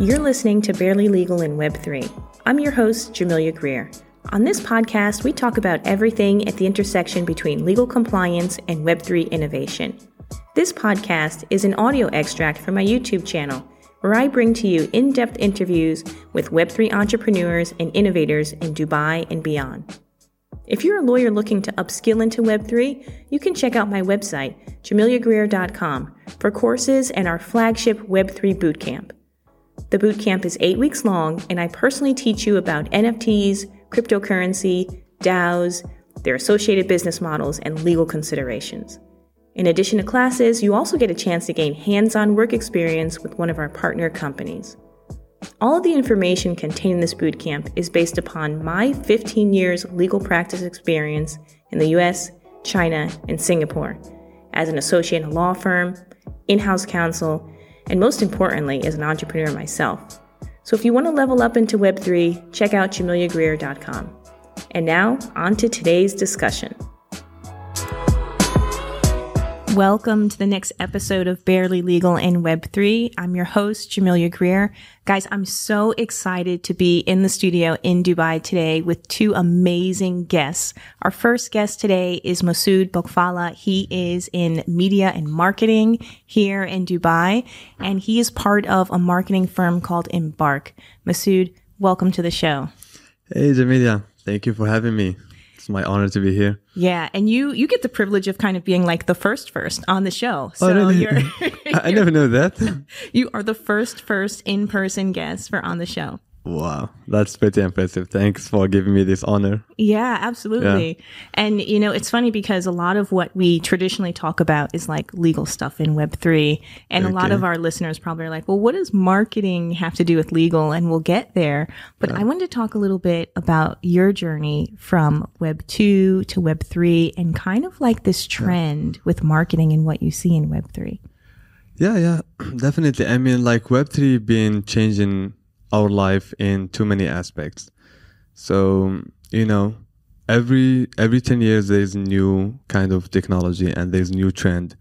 You're listening to Barely Legal in Web3. I'm your host, Jamilia Grier. On this podcast, we talk about everything at the intersection between legal compliance and Web3 innovation. This podcast is an audio extract from my YouTube channel, where I bring to you in depth interviews with Web3 entrepreneurs and innovators in Dubai and beyond. If you're a lawyer looking to upskill into Web3, you can check out my website, jamiliagrier.com, for courses and our flagship Web3 Bootcamp. The bootcamp is eight weeks long, and I personally teach you about NFTs, cryptocurrency, DAOs, their associated business models, and legal considerations. In addition to classes, you also get a chance to gain hands on work experience with one of our partner companies. All of the information contained in this bootcamp is based upon my 15 years legal practice experience in the US, China, and Singapore as an associate in a law firm, in house counsel, and most importantly, as an entrepreneur myself. So if you want to level up into Web3, check out jamiliagrier.com. And now, on to today's discussion. Welcome to the next episode of Barely Legal in Web3. I'm your host, Jamilia Grier. Guys, I'm so excited to be in the studio in Dubai today with two amazing guests. Our first guest today is Messaoud Boukoufallah. He is in media and marketing here in Dubai, and he is part of a marketing firm called Embark. Messaoud, welcome to the show. Hey, Jamilia. Thank you for having me my honor to be here. Yeah, and you you get the privilege of kind of being like the first first on the show. Oh, so oh, really? you're, you're I never know that. you are the first first in person guest for on the show. Wow, that's pretty impressive. Thanks for giving me this honor. Yeah, absolutely. Yeah. And you know, it's funny because a lot of what we traditionally talk about is like legal stuff in Web3. And okay. a lot of our listeners probably are like, well, what does marketing have to do with legal? And we'll get there. But yeah. I wanted to talk a little bit about your journey from Web2 to Web3 and kind of like this trend yeah. with marketing and what you see in Web3. Yeah, yeah, definitely. I mean, like Web3 being changing our life in too many aspects. So, you know, every every 10 years there's new kind of technology and there's new trend.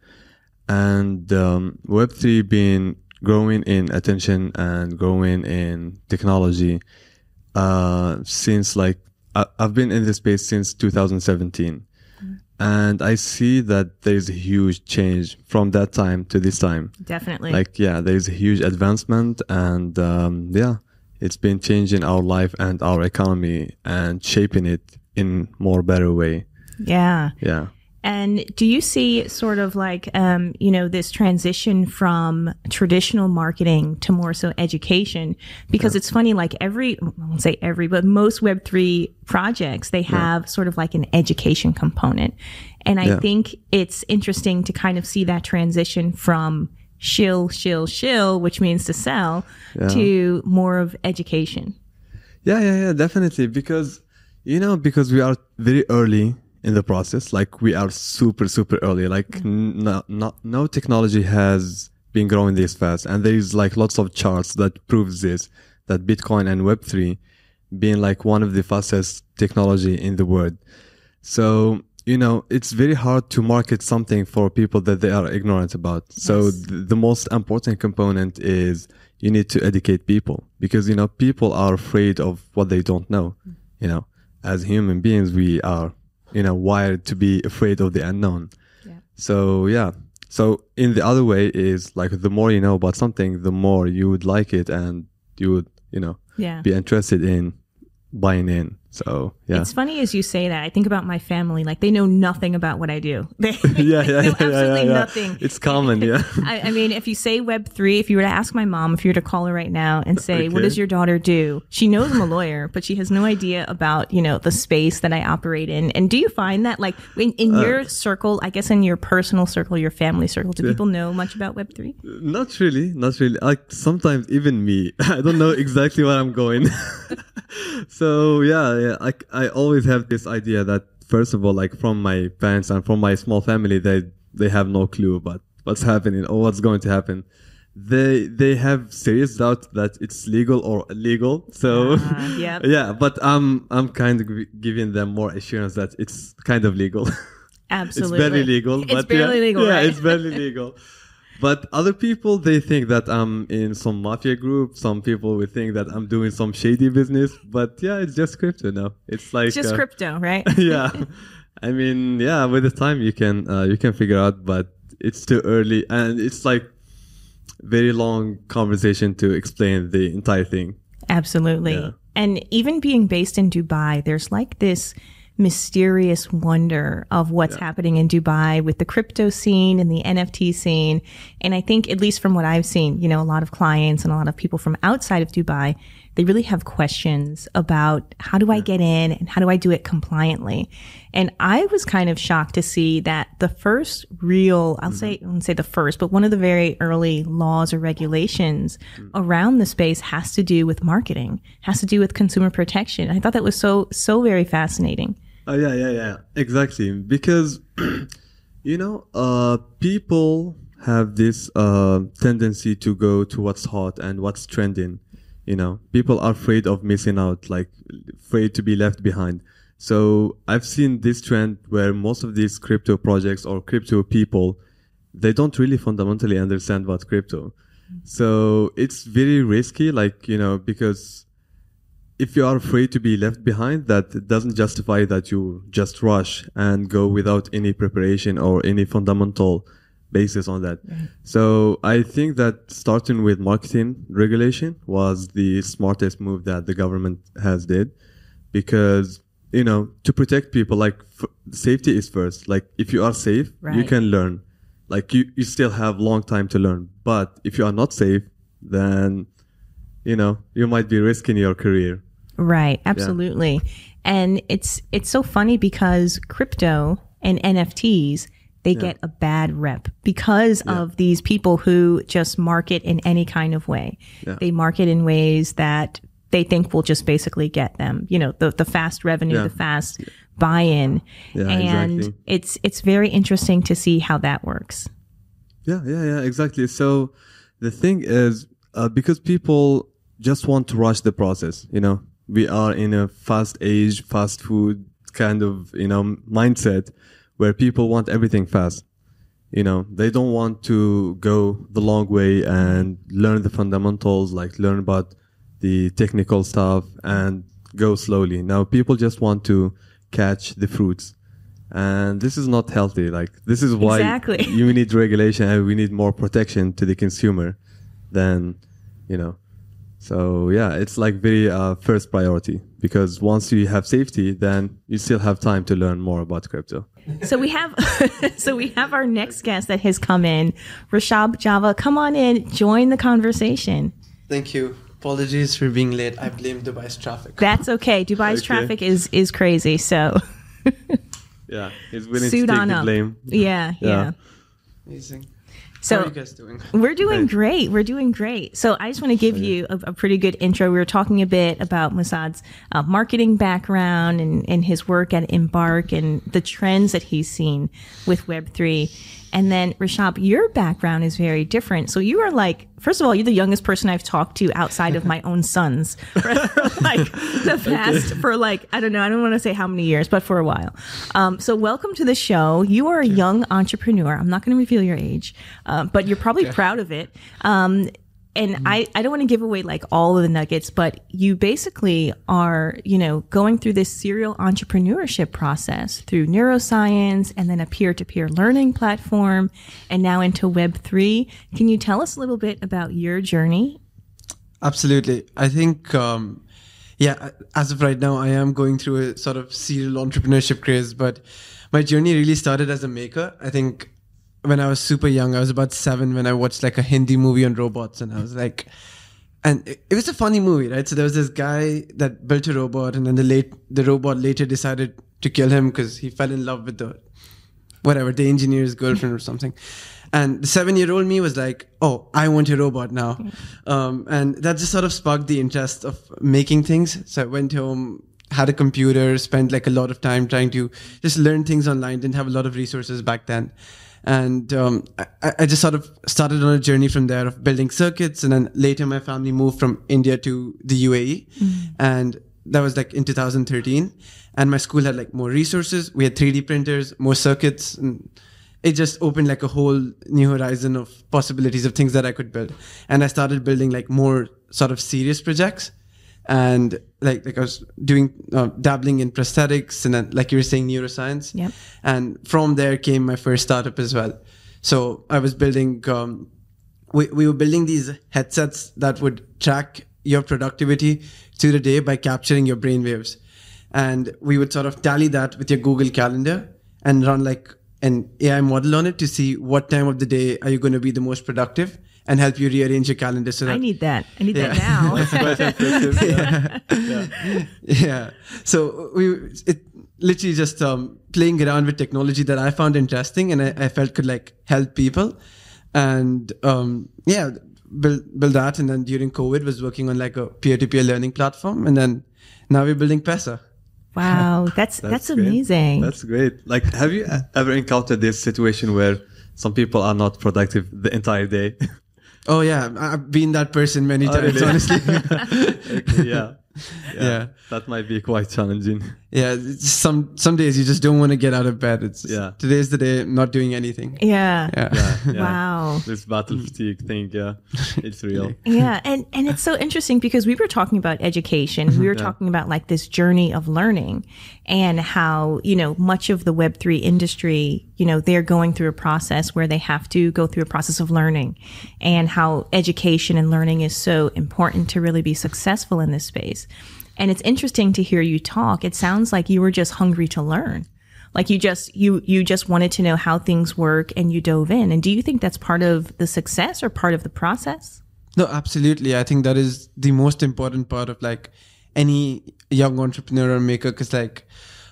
And um, Web3 being growing in attention and growing in technology uh, since like I, have been in this space since 2017 and I see that there's a huge change from that time to this time. Definitely. Like, yeah, there's a huge advancement, and um, yeah, it's been changing our life and our economy and shaping it in more better way. Yeah. Yeah. And do you see sort of like, um, you know, this transition from traditional marketing to more so education? Because yeah. it's funny, like every, I won't say every, but most Web3 projects, they have yeah. sort of like an education component. And I yeah. think it's interesting to kind of see that transition from shill, shill, shill, which means to sell, to more of education. Yeah, yeah, yeah, definitely. Because, you know, because we are very early in the process. Like we are super, super early. Like mm-hmm. no, no, no technology has been growing this fast. And there is like lots of charts that proves this, that Bitcoin and Web3 being like one of the fastest technology in the world. So, you know, it's very hard to market something for people that they are ignorant about. Yes. So th- the most important component is you need to educate people because, you know, people are afraid of what they don't know. Mm. You know, as human beings, we are you know wired to be afraid of the unknown yeah. so yeah so in the other way is like the more you know about something the more you would like it and you would you know yeah. be interested in buying in so yeah, it's funny as you say that. I think about my family; like they know nothing about what I do. They, yeah, yeah, yeah, absolutely yeah, nothing. It's common, yeah. I, I, mean, if you say Web three, if you were to ask my mom, if you were to call her right now and say, okay. "What does your daughter do?" She knows I'm a lawyer, but she has no idea about you know the space that I operate in. And do you find that, like, in, in uh, your circle, I guess in your personal circle, your family circle, do people know much about Web three? Not really, not really. Like sometimes even me, I don't know exactly where I'm going. so yeah, yeah, I I always have this idea that first of all, like from my parents and from my small family, they they have no clue about what's happening or what's going to happen. They they have serious doubt that it's legal or illegal. So uh, yep. yeah, but I'm I'm kind of giving them more assurance that it's kind of legal. Absolutely, it's barely legal. It's barely yeah, legal. Yeah, right? it's barely legal. But other people they think that I'm in some mafia group. Some people would think that I'm doing some shady business. But yeah, it's just crypto now. It's like It's just uh, crypto, right? yeah. I mean, yeah, with the time you can uh, you can figure out, but it's too early, and it's like very long conversation to explain the entire thing. Absolutely. Yeah. And even being based in Dubai, there's like this mysterious wonder of what's happening in Dubai with the crypto scene and the NFT scene. And I think, at least from what I've seen, you know, a lot of clients and a lot of people from outside of Dubai, they really have questions about how do I get in and how do I do it compliantly? And I was kind of shocked to see that the first real, I'll say, mm-hmm. I wouldn't say the first, but one of the very early laws or regulations mm. around the space has to do with marketing, has to do with consumer protection. I thought that was so, so very fascinating. Oh yeah, yeah, yeah. Exactly. Because you know, uh people have this uh tendency to go to what's hot and what's trending. You know, people are afraid of missing out, like afraid to be left behind. So I've seen this trend where most of these crypto projects or crypto people, they don't really fundamentally understand what crypto. So it's very risky, like, you know, because if you are afraid to be left behind, that doesn't justify that you just rush and go without any preparation or any fundamental basis on that. So I think that starting with marketing regulation was the smartest move that the government has did because you know to protect people like f- safety is first. Like if you are safe you can learn. Like you, you still have long time to learn. But if you are not safe then you know you might be risking your career Right, absolutely. And it's it's so funny because crypto and NFTs they get a bad rep because of these people who just market in any kind of way. Yeah. They market in ways that they think will just basically get them, you know, the the fast revenue, Yeah. the fast buy-in. Yeah, and exactly. it's it's very interesting to see how that works. Yeah, yeah, yeah, exactly. So the thing is, uh, because people just want to rush the process, you know, we are in a fast age, fast food kind of, you know, mindset where people want everything fast. You know, they don't want to go the long way and learn the fundamentals, like learn about the technical stuff and go slowly. Now people just want to catch the fruits. And this is not healthy. Like this is why Exactly. you need regulation and we need more protection to the consumer than, you know. So yeah, it's like very uh, first priority because once you have safety, then you still have time to learn more about crypto. So we have so we have our next guest that has come in, Rishabh Java. Come on in, join the conversation. Thank you. Apologies for being late. I blame Dubai's traffic. That's okay. Dubai's Okay. traffic is is crazy. So Yeah, he's willing suit to take on the up. blame. Yeah, yeah. Yeah. Amazing. How So are you guys doing? we're doing Thanks. great. We're doing great. So I just want to give you a, a pretty good intro. We were talking a bit about Messaoud's uh, marketing background and, and his work at Embark and the trends that he's seen with Web3. And then Rishabh, your background is very different. So you are like, first of all, you're the youngest person I've talked to outside of my own sons for, for like the past, for like, I don't know, I don't want to say how many years, but for a while. Um, so welcome to the show. You are a young entrepreneur. I'm not going to reveal your age, uh, but you're probably proud of it. Um, and I, I don't want to give away like all of the nuggets, but you basically are, you know, going through this serial entrepreneurship process through neuroscience and then a peer to peer learning platform and now into Web3. Can you tell us a little bit about your journey? Absolutely. I think, um, yeah, as of right now, I am going through a sort of serial entrepreneurship craze, but my journey really started as a maker. I think when I was super young, I was about seven when I watched like a Hindi movie on robots, and I was like, and it, it was a funny movie, right? So there was this guy that built a robot, and then the late the robot later decided to kill him because he fell in love with the whatever the engineer's girlfriend or something. And the seven year old me was like, oh, I want a robot now. Um, and that just sort of sparked the interest of making things. So I went home, had a computer, spent like a lot of time trying to just learn things online, didn't have a lot of resources back then. And um, I, I just sort of started on a journey from there of building circuits. And then later my family moved from India to the UAE. And that was like in 2013 and my school had like more resources we had 3d printers more circuits and it just opened like a whole new horizon of possibilities of things that I could build. And I started building like more sort of serious projects. And like, like I was doing, uh, dabbling in prosthetics and then, like you were saying, neuroscience. Yep. And from there came my first startup as well. So I was building, um, we, we were building these headsets that would track your productivity through the day by capturing your brain waves. And we would sort of tally that with your Google Calendar and run like an AI model on it to see what time of the day are you going to be the most productive and help you rearrange your calendar so that I need that. I need Yeah. that now. yeah. yeah. So we it literally just um, playing around with technology that I found interesting and I, I felt could like help people, and um, yeah, build build that. And then during COVID, was working on like a peer to peer learning platform, and then now we're building Paisa. wow, that's that's, great. amazing. That's great. Like, have you ever encountered this situation where some people are not productive the entire day? Oh yeah, I've been that person many Oh, times. really? Honestly, okay, yeah. Yeah. That might be quite challenging. Yeah. Some some days you just don't want to get out of bed. It's Yeah. Today's the day. I'm not doing anything. yeah. Yeah. Yeah. yeah. Wow. This battle fatigue thing, yeah. It's real. Yeah, and and it's so interesting because we were talking about education. We were talking about like this journey of learning and how, you know, much of the web3 industry, you know, they're going through a process where they have to go through a process of learning and how education and learning is so important to really be successful in this space. And it's interesting to hear you talk. It sounds like you were just hungry to learn. Like you just you you just wanted to know how things work and you dove in. And do you think that's part of the success or part of the process? No, absolutely. I think that is the most important part of like any young entrepreneur or maker because like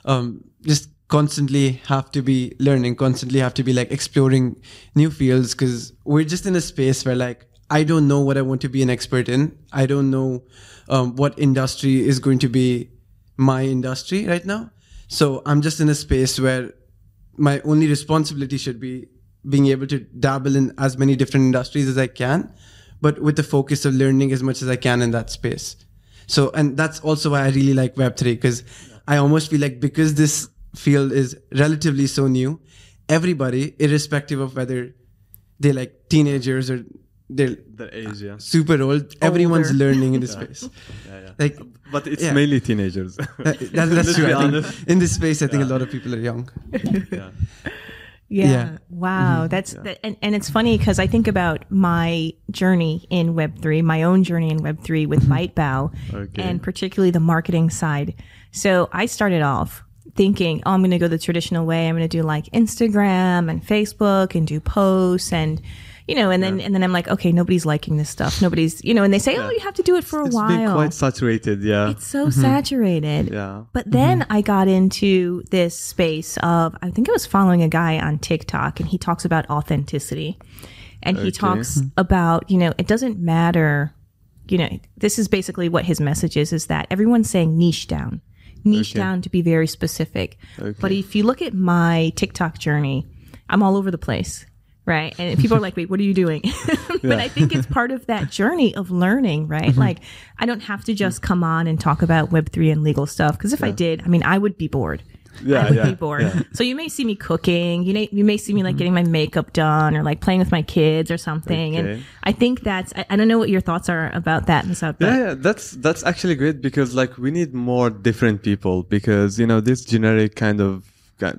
um just constantly have to be learning, constantly have to be like exploring new fields because we're just in a space where like I don't know what I want to be an expert in. I don't know um, what industry is going to be my industry right now. So I'm just in a space where my only responsibility should be being able to dabble in as many different industries as I can, but with the focus of learning as much as I can in that space. So, and that's also why I really like Web3 because I almost feel like because this field is relatively so new, everybody, irrespective of whether they're like teenagers or they're The age, yeah. super old, everyone's Older. learning in this space. yeah, yeah. Like, But it's Yeah. mainly teenagers. that, that- that's true. I think in this space, I think a lot of people are young. yeah. Yeah. Yeah. Wow. Mm-hmm. That's that, and, and it's funny because I think about my journey in Web3, my own journey in Web3 with mm-hmm. ByteBao, Okay. and particularly the marketing side. So I started off thinking, oh, I'm going to go the traditional way. I'm going to do like Instagram and Facebook and do posts and, you know, and then and then I'm like, okay, nobody's liking this stuff. Nobody's, you know, and they say, oh, you have to do it for a It's while. been quite saturated, yeah. It's so mm-hmm. saturated. Yeah. But then mm-hmm. I got into this space of, I think I was following a guy on TikTok and he talks about authenticity. And he talks mm-hmm. about, you know, it doesn't matter, you know, this is basically what his message is, is that everyone's saying niche down, niche Okay. down to be very specific. But if you look at my TikTok journey, I'm all over the place. Right. And people are like, wait, what are you doing? but I think it's part of that journey of learning, right? Mm-hmm. Like, I don't have to just come on and talk about Web3 and legal stuff. Because if I did, I mean, I would be bored. Yeah, I would yeah, be bored. So you may see me cooking. You may, you may see me like mm-hmm. getting my makeup done or like playing with my kids or something. Okay. And I think that's, I, I don't know what your thoughts are about that, Messaoud, Yeah, yeah, that's that's actually great because like we need more different people because you know this generic kind of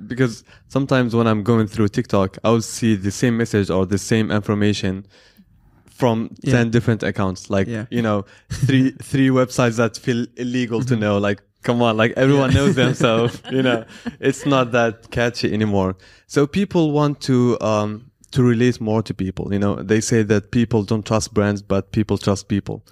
because sometimes when I'm going through TikTok, I'll see the same message or the same information from Yeah. 10 different accounts. Like Yeah. you know three three websites that feel illegal to know. Like come on like everyone knows them so you know it's not that catchy anymore. So people want to um to relate more to people you know. They say that people don't trust brands but people trust people.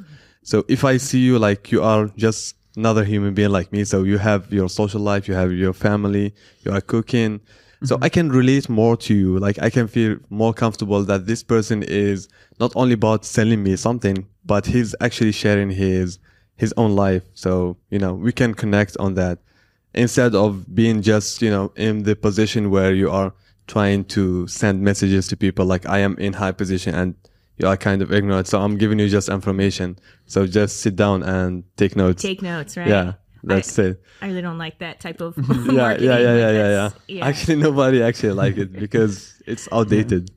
So if I see you like you are just another human being like me, so you have your social life, you have your family, you are cooking. So mm-hmm. I can relate more to you. Like I can feel more comfortable that this person is not only about selling me something, but he's actually sharing his his own life. So, you know, we can connect on that instead of being just, you know, in the position where you are trying to send messages to people like I am in high position and you are kind of ignorant. So I'm giving you just information. So just sit down and take notes. take notes, right? Yeah. That's it. I really don't like that type of Yeah, yeah, marketing, yeah, but yeah, yeah, yeah. yeah. Actually, nobody actually like it because it's outdated.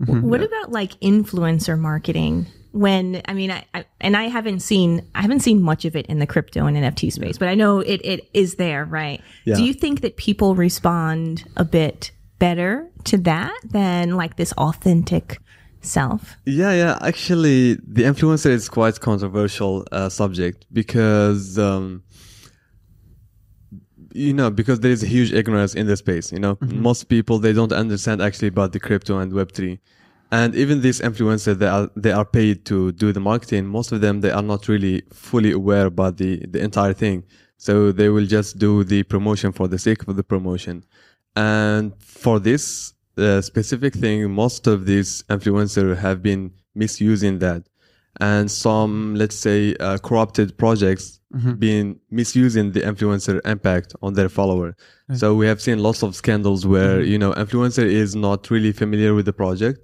Mm-hmm. What about like influencer marketing? When I mean, I, I and I haven't seen I haven't seen much of it in the crypto and NFT space, but I know it it is there, right? Yeah. Do you think that people respond a bit better to that than like this authentic self? Yeah, yeah. Actually, the influencer is quite controversial uh, subject because, um, you know, because there is a huge ignorance in the space. You know, most people they don't understand actually about the crypto and Web three, and even these influencers they are they are paid to do the marketing. Most of them they are not really fully aware about the the entire thing, so they will just do the promotion for the sake of the promotion, and for this uh, specific thing, most of these influencers have been misusing that, and some, let's say, uh, corrupted projects been misusing the influencer impact on their follower. So we have seen lots of scandals where you know influencer is not really familiar with the project,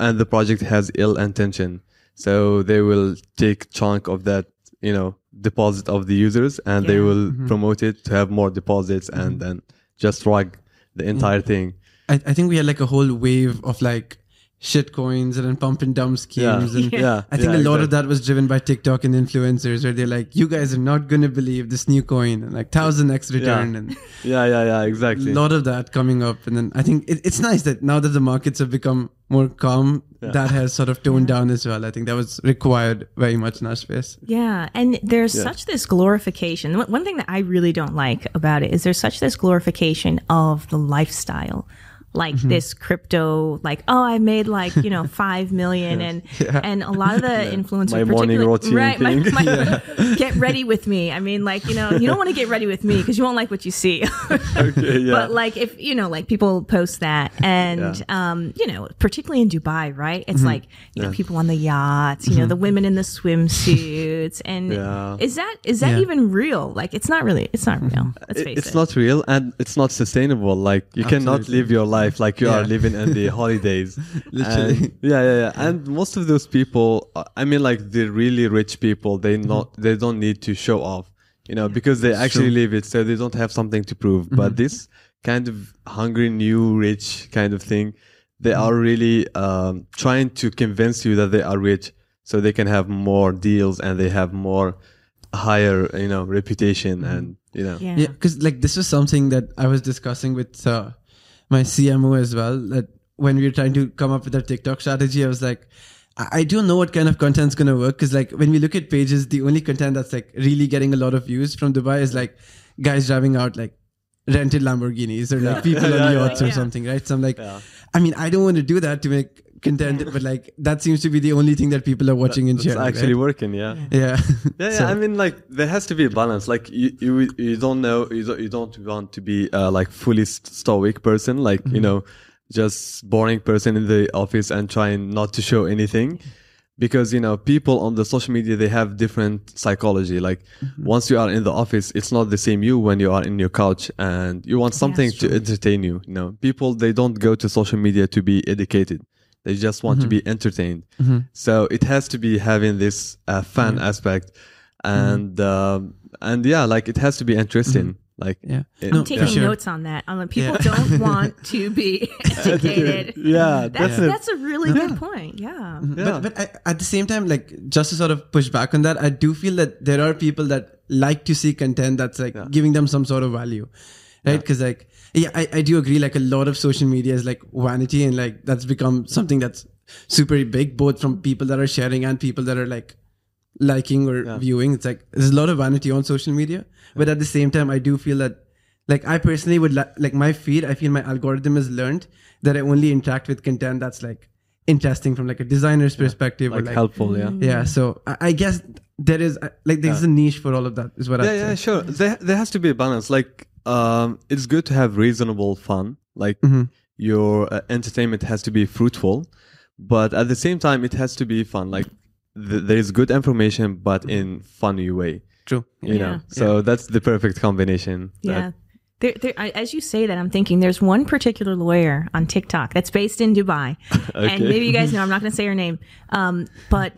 and the project has ill intention. So they will take chunk of that, you know, deposit of the users, and they Yeah. will promote it to have more deposits, and then just rug the entire thing. I, I think we had like a whole wave of like shit coins and then pump and dump schemes. And Yeah. I think Yeah, a lot of that was driven by TikTok and influencers where they're like, you guys are not going to believe this new coin and like thousand X return and Yeah, yeah, yeah, exactly. a lot of that coming up. And then I think it, it's nice that now that the markets have become more calm, that has sort of toned down as well. I think that was required very much in our space. Yeah, and there's such this glorification. One one thing that I really don't like about it is there's such this glorification of the lifestyle. Like Mm-hmm. this crypto, like oh, I made like you know five million, and and a lot of the influencers, My morning particularly- routine right? my- my- Get ready with me. I mean, like you know, you don't want to get ready with me because you won't like what you see. Okay, yeah. But like if you know, like people post that, and Yeah. Mm-hmm. um, you know, particularly in Dubai, right? It's like you know, people on the yachts, you know, the women in the swimsuits, and Yeah. is that is that Yeah. even real? Like, it's not really, it's not real. Let's face it's it. not real and it's not sustainable. Like you cannot live your life like you are living in the holidays. Literally. And- yeah, yeah, yeah. And most of those people, I mean, like the really rich people, they not they don't need to show off, you know, because they actually live it, so they don't have something to prove. But this kind of hungry new rich kind of thing, they are really um, trying to convince you that they are rich, so they can have more deals and they have more higher, you know, reputation and you know. yeah. Yeah, because like this was something that I was discussing with uh, my CMO as well. That when we were trying to come up with our TikTok strategy, I was like, I, don't know what kind of content's gonna work. Because like when we look at pages, the only content that's like really getting a lot of views from Dubai is like guys driving out like rented Lamborghinis or like people Yeah, on yeah, yachts or yeah. something, right? So I'm like. I mean, I don't want to do that to make content, but like that seems to be the only thing that people are watching and It's sharing. actually right? working, yeah. yeah. Yeah, yeah. So- I mean, like there has to be a balance. Like you, you, you don't know, you don't, you don't want to be uh, like fully st- stoic person, like Mm-hmm. you know, just boring person in the office and trying not to show anything, because you know people on the social media they have different psychology. Like Mm-hmm. once you are in the office, it's not the same you when you are in your couch and you want something to entertain you. You know, people they don't go to social media to be educated. They just want Mm-hmm. to be entertained. So it has to be having this uh, fun aspect, and um, and yeah, like it has to be interesting. Like Yeah. it- No, I'm taking for sure. notes on that. I'm like, people Yeah. don't want to be educated. yeah, That's that's it. that's a really good point. Yeah. Yeah. But, but I, at the same time, like just to sort of push back on that, I do feel that there are people that like to see content that's like giving them some sort of value, right? Because like, yeah, I, I do agree. Like a lot of social media is like vanity, and like that's become something that's super big, both from people that are sharing and people that are like liking or viewing. It's like there's a lot of vanity on social media, but at the same time, I do feel that. Like I personally would li- like my feed. I feel my algorithm has learned that I only interact with content that's like interesting from like a designer's perspective like or like helpful. Yeah. Mm. yeah so I, I guess there is like there's a niche for all of that is what Yeah, i yeah, sure. There, there has to be a balance. Like, um, it's good to have reasonable fun. Like, your uh, entertainment has to be fruitful, but at the same time, it has to be fun. Like, th- there is good information, but in funny way. true You Yeah. know, so that's the perfect combination. Yeah. There, there, I, as you say that, I'm thinking there's one particular lawyer on TikTok that's based in Dubai, and maybe you guys know. I'm not going to say her name, um, but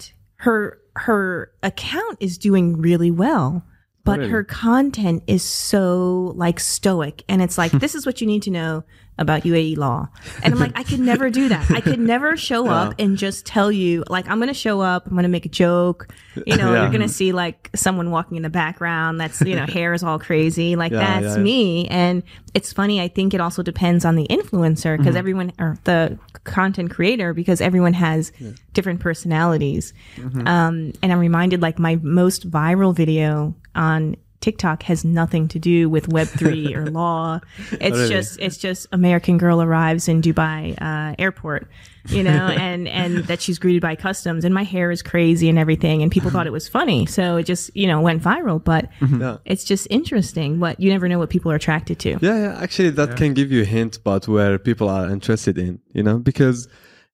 her her account is doing really well. But really? her content is so like stoic and it's like this is what you need to know about UAE law. And I'm like I could never do that. I could never show up and just tell you like I'm going to show up, I'm going to make a joke. You know, Yeah. you're going to see like someone walking in the background that's, you know, hair is all crazy. Like Yeah, that's yeah, yeah. me. And it's funny, I think it also depends on the influencer because Mm-hmm. everyone or the content creator because everyone has different personalities. Mm-hmm. Um, and I'm reminded like my most viral video on TikTok has nothing to do with Web3 or law. It's Really? just it's just American girl arrives in Dubai uh, airport, you know, and and that she's greeted by customs, and my hair is crazy and everything, and people thought it was funny, so it just you know went viral. But Yeah. it's just interesting what you never know what people are attracted to. Yeah, yeah. Actually, that can give you a hint about where people are interested in. You know, because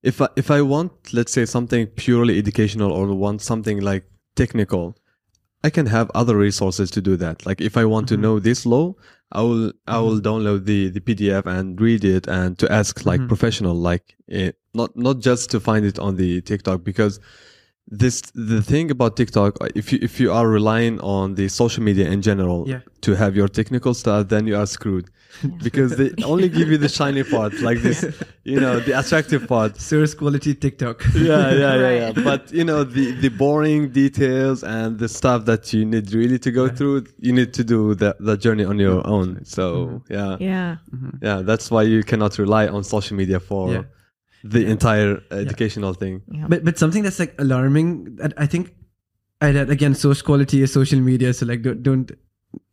if I, if I want, let's say, something purely educational or want something like technical, I can have other resources to do that. Like if I want to mm-hmm. know this law, I will I mm-hmm. will download the the PDF and read it and to ask like mm-hmm. professional, like eh, not not just to find it on the TikTok because this the thing about TikTok uh, if you if you are relying on the social media in general Yeah. to have your technical stuff then you are screwed because they only give you the shiny part like this you know the attractive part Source quality TikTok. yeah yeah yeah, yeah. But you know the the boring details and the stuff that you need really to go through you need to do the, the journey on your own so yeah Yeah. yeah that's why you cannot rely on social media for Yeah. The entire educational thing. But but something that's like alarming I think I read again source quality is social media so like don't, don't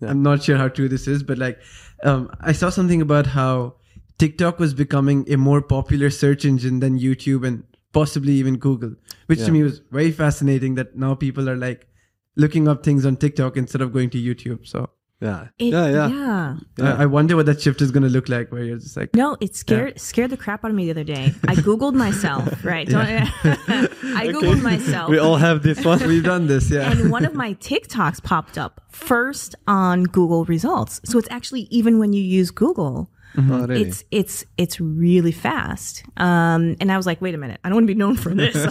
I'm not sure how true this is but like um I saw something about how TikTok was becoming a more popular search engine than YouTube and possibly even Google which Yeah. to me was very fascinating that now people are like looking up things on TikTok instead of going to YouTube so yeah It- yeah yeah yeah. Yeah. I, I wonder what that shift is going to look like where you're just like No, it scared scared the crap out of me the other day. I googled myself, right? Don't, I googled myself. we all have this one we've done this yeah and one of my TikToks popped up first on Google results. So it's actually even when you use Google, Oh, really? it's it's it's really fast. Um, and I was like, wait a minute, I don't want to be known for this.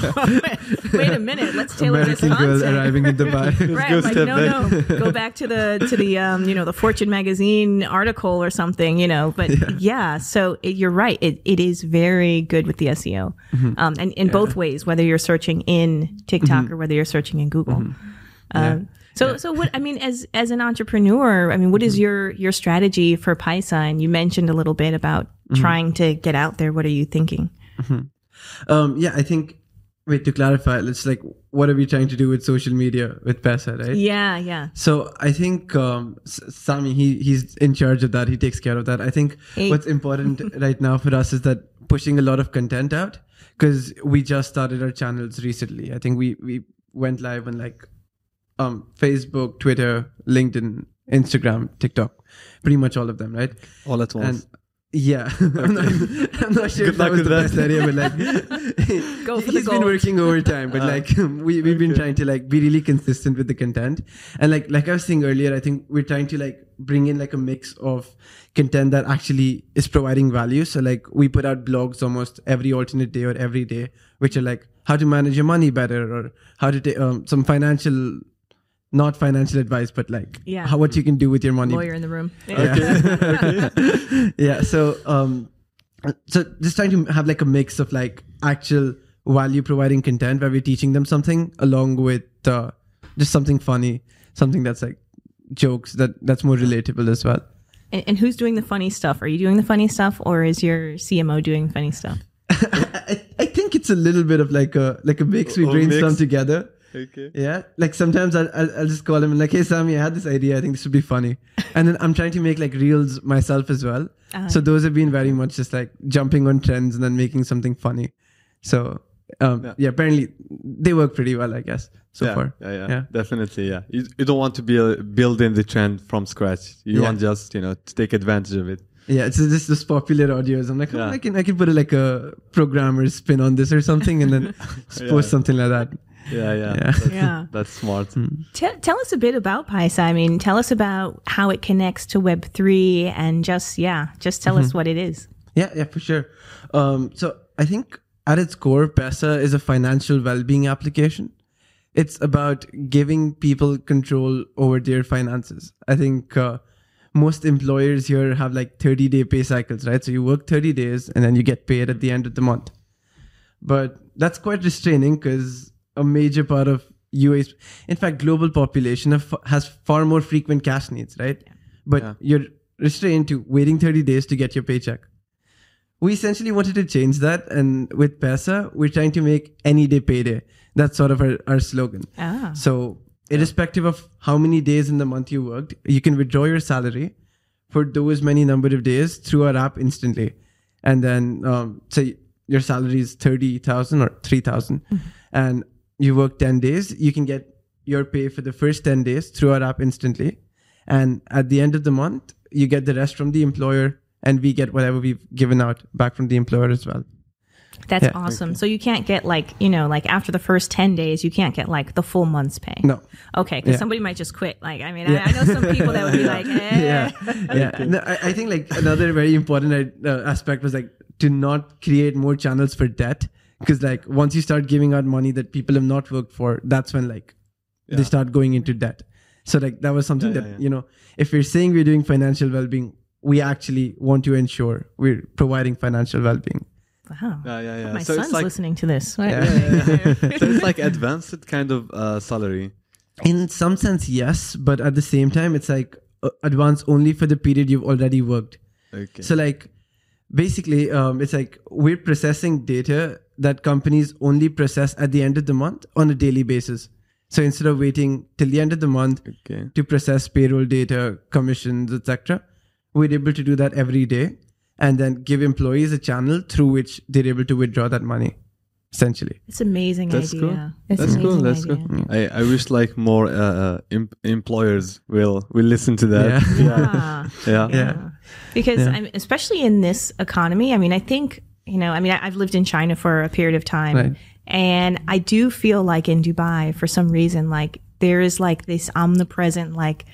wait a minute, let's tailor this American girl content. arriving in Dubai Right, like no, back. no, go back to the to the um, you know the Fortune magazine article or something, you know. But yeah, so it, you're right. It it is very good with the SEO, Mm-hmm. um, and in both ways, whether you're searching in TikTok or whether you're searching in Google. Mm-hmm. Um, so so what I mean as as an entrepreneur, I mean, what is Mm-hmm. your your strategy for Paisa? And you mentioned a little bit about Mm-hmm. trying to get out there. What are you thinking? Um, yeah, I think. Wait to clarify. Let's like, what are we trying to do with social media with Paisa, right? Yeah, yeah. So I think um, Sami he he's in charge of that. He takes care of that. I think Hey. what's important right now for us is that pushing a lot of content out because we just started our channels recently. I think we we went live on like um Facebook, Twitter, LinkedIn, Instagram, TikTok, pretty much all of them, right? all at once. And yeah, I'm not, I'm not sure if that was the with best idea, but like, Go for the he's been working overtime, but like we we've been trying to like be really consistent with the content, and like like I was saying earlier, I think we're trying to like bring in like a mix of content that actually is providing value. So like we put out blogs almost every alternate day or every day, which are like how to manage your money better or how to take um, some financial. Not financial advice, but like Yeah. how what you can do with your money Lawyer in the room. yeah. yeah. So, um, so just trying to have like a mix of like actual value providing content where we're teaching them something along with uh, just something funny, something that's like jokes that that's more relatable as well. And, and who's doing the funny stuff? Are you doing the funny stuff, or is your CMO doing funny stuff? I, I think it's a little bit of like a like a mix. We brainstorm mix. together. Okay Yeah, like sometimes I'll, I'll, I'll just call him and like, hey Sammy, I had this idea. I think this would be funny, and then I'm trying to make like reels myself as well. Uh-huh. So those have been very much just like jumping on trends and then making something funny. So um, yeah. Yeah. apparently they work pretty well, I guess so yeah, far. Yeah, yeah, Yeah. definitely. Yeah, you, you don't want to be uh, building the trend from scratch. You Yeah. want just you know to take advantage of it. Yeah, it's just this popular audios. I'm like, oh, Yeah. I can I can put a, like a programmer spin on this or something, and then just post something like that. Yeah, yeah, Yeah. That's, Yeah. that's smart. Tell, tell us a bit about Paisa. I mean, tell us about how it connects to Web3 and just, yeah, just tell us what it is. Yeah, yeah, for sure. Um, so I think at its core, Paisa is a financial well-being application. it's about giving people control over their finances. I think uh, most employers here have like 30 day pay cycles, right? So you work 30 days and then you get paid at the end of the month. But that's quite restraining because a major part of UAE, in fact, global population have, has far more frequent cash needs, right? But Yeah. you're restrained to waiting 30 days to get your paycheck. We essentially wanted to change that. And with Paisa, we're trying to make any day payday. That's sort of our, our slogan. Ah. So, irrespective of how many days in the month you worked, you can withdraw your salary for those many number of days through our app instantly. And then, um, say your salary is 30,000 or 3,000 and you work 10 days, you can get your pay for the first 10 days through our app instantly. And at the end of the month, you get the rest from the employer and we get whatever we've given out back from the employer as well. That's Yeah. awesome. So you can't get like, you know, like after the first 10 days, you can't get like the full month's pay. No. Okay. Because Yeah. somebody might just quit. Like, I mean, I, I know some people that would be like, eh. yeah yeah no, I, I think like another very important uh, aspect was like to not create more channels for debt because like once you start giving out money that people have not worked for that's when like they start going into debt so like that was something Yeah, that yeah, yeah. you know if we're saying we're doing financial well-being we actually want to ensure we're providing financial well-being Wow. Yeah, yeah, yeah. My so son's it's like listening to this. right so it's like advanced kind of uh, salary. in some sense yes but at the same time it's like uh, advance only for the period you've already worked Okay. So like basically um, it's like we're processing data that companies only process at the end of the month on a daily basis. So instead of waiting till the end of the month okay. to process payroll data, commissions, etc., we're able to do that every day and then give employees a channel through which they're able to withdraw that money. Essentially. It's amazing That's idea. cool. It's That's an cool. That's idea. cool. I, I wish like more uh, uh, em- employers will will listen to that. Yeah. Yeah. Yeah. Yeah. Because Yeah. I'm, especially in this economy, I mean, I think, you know, I mean, I, I've lived in China for a period of time Right. and I do feel like in Dubai, for some reason, like there is like this omnipresent, like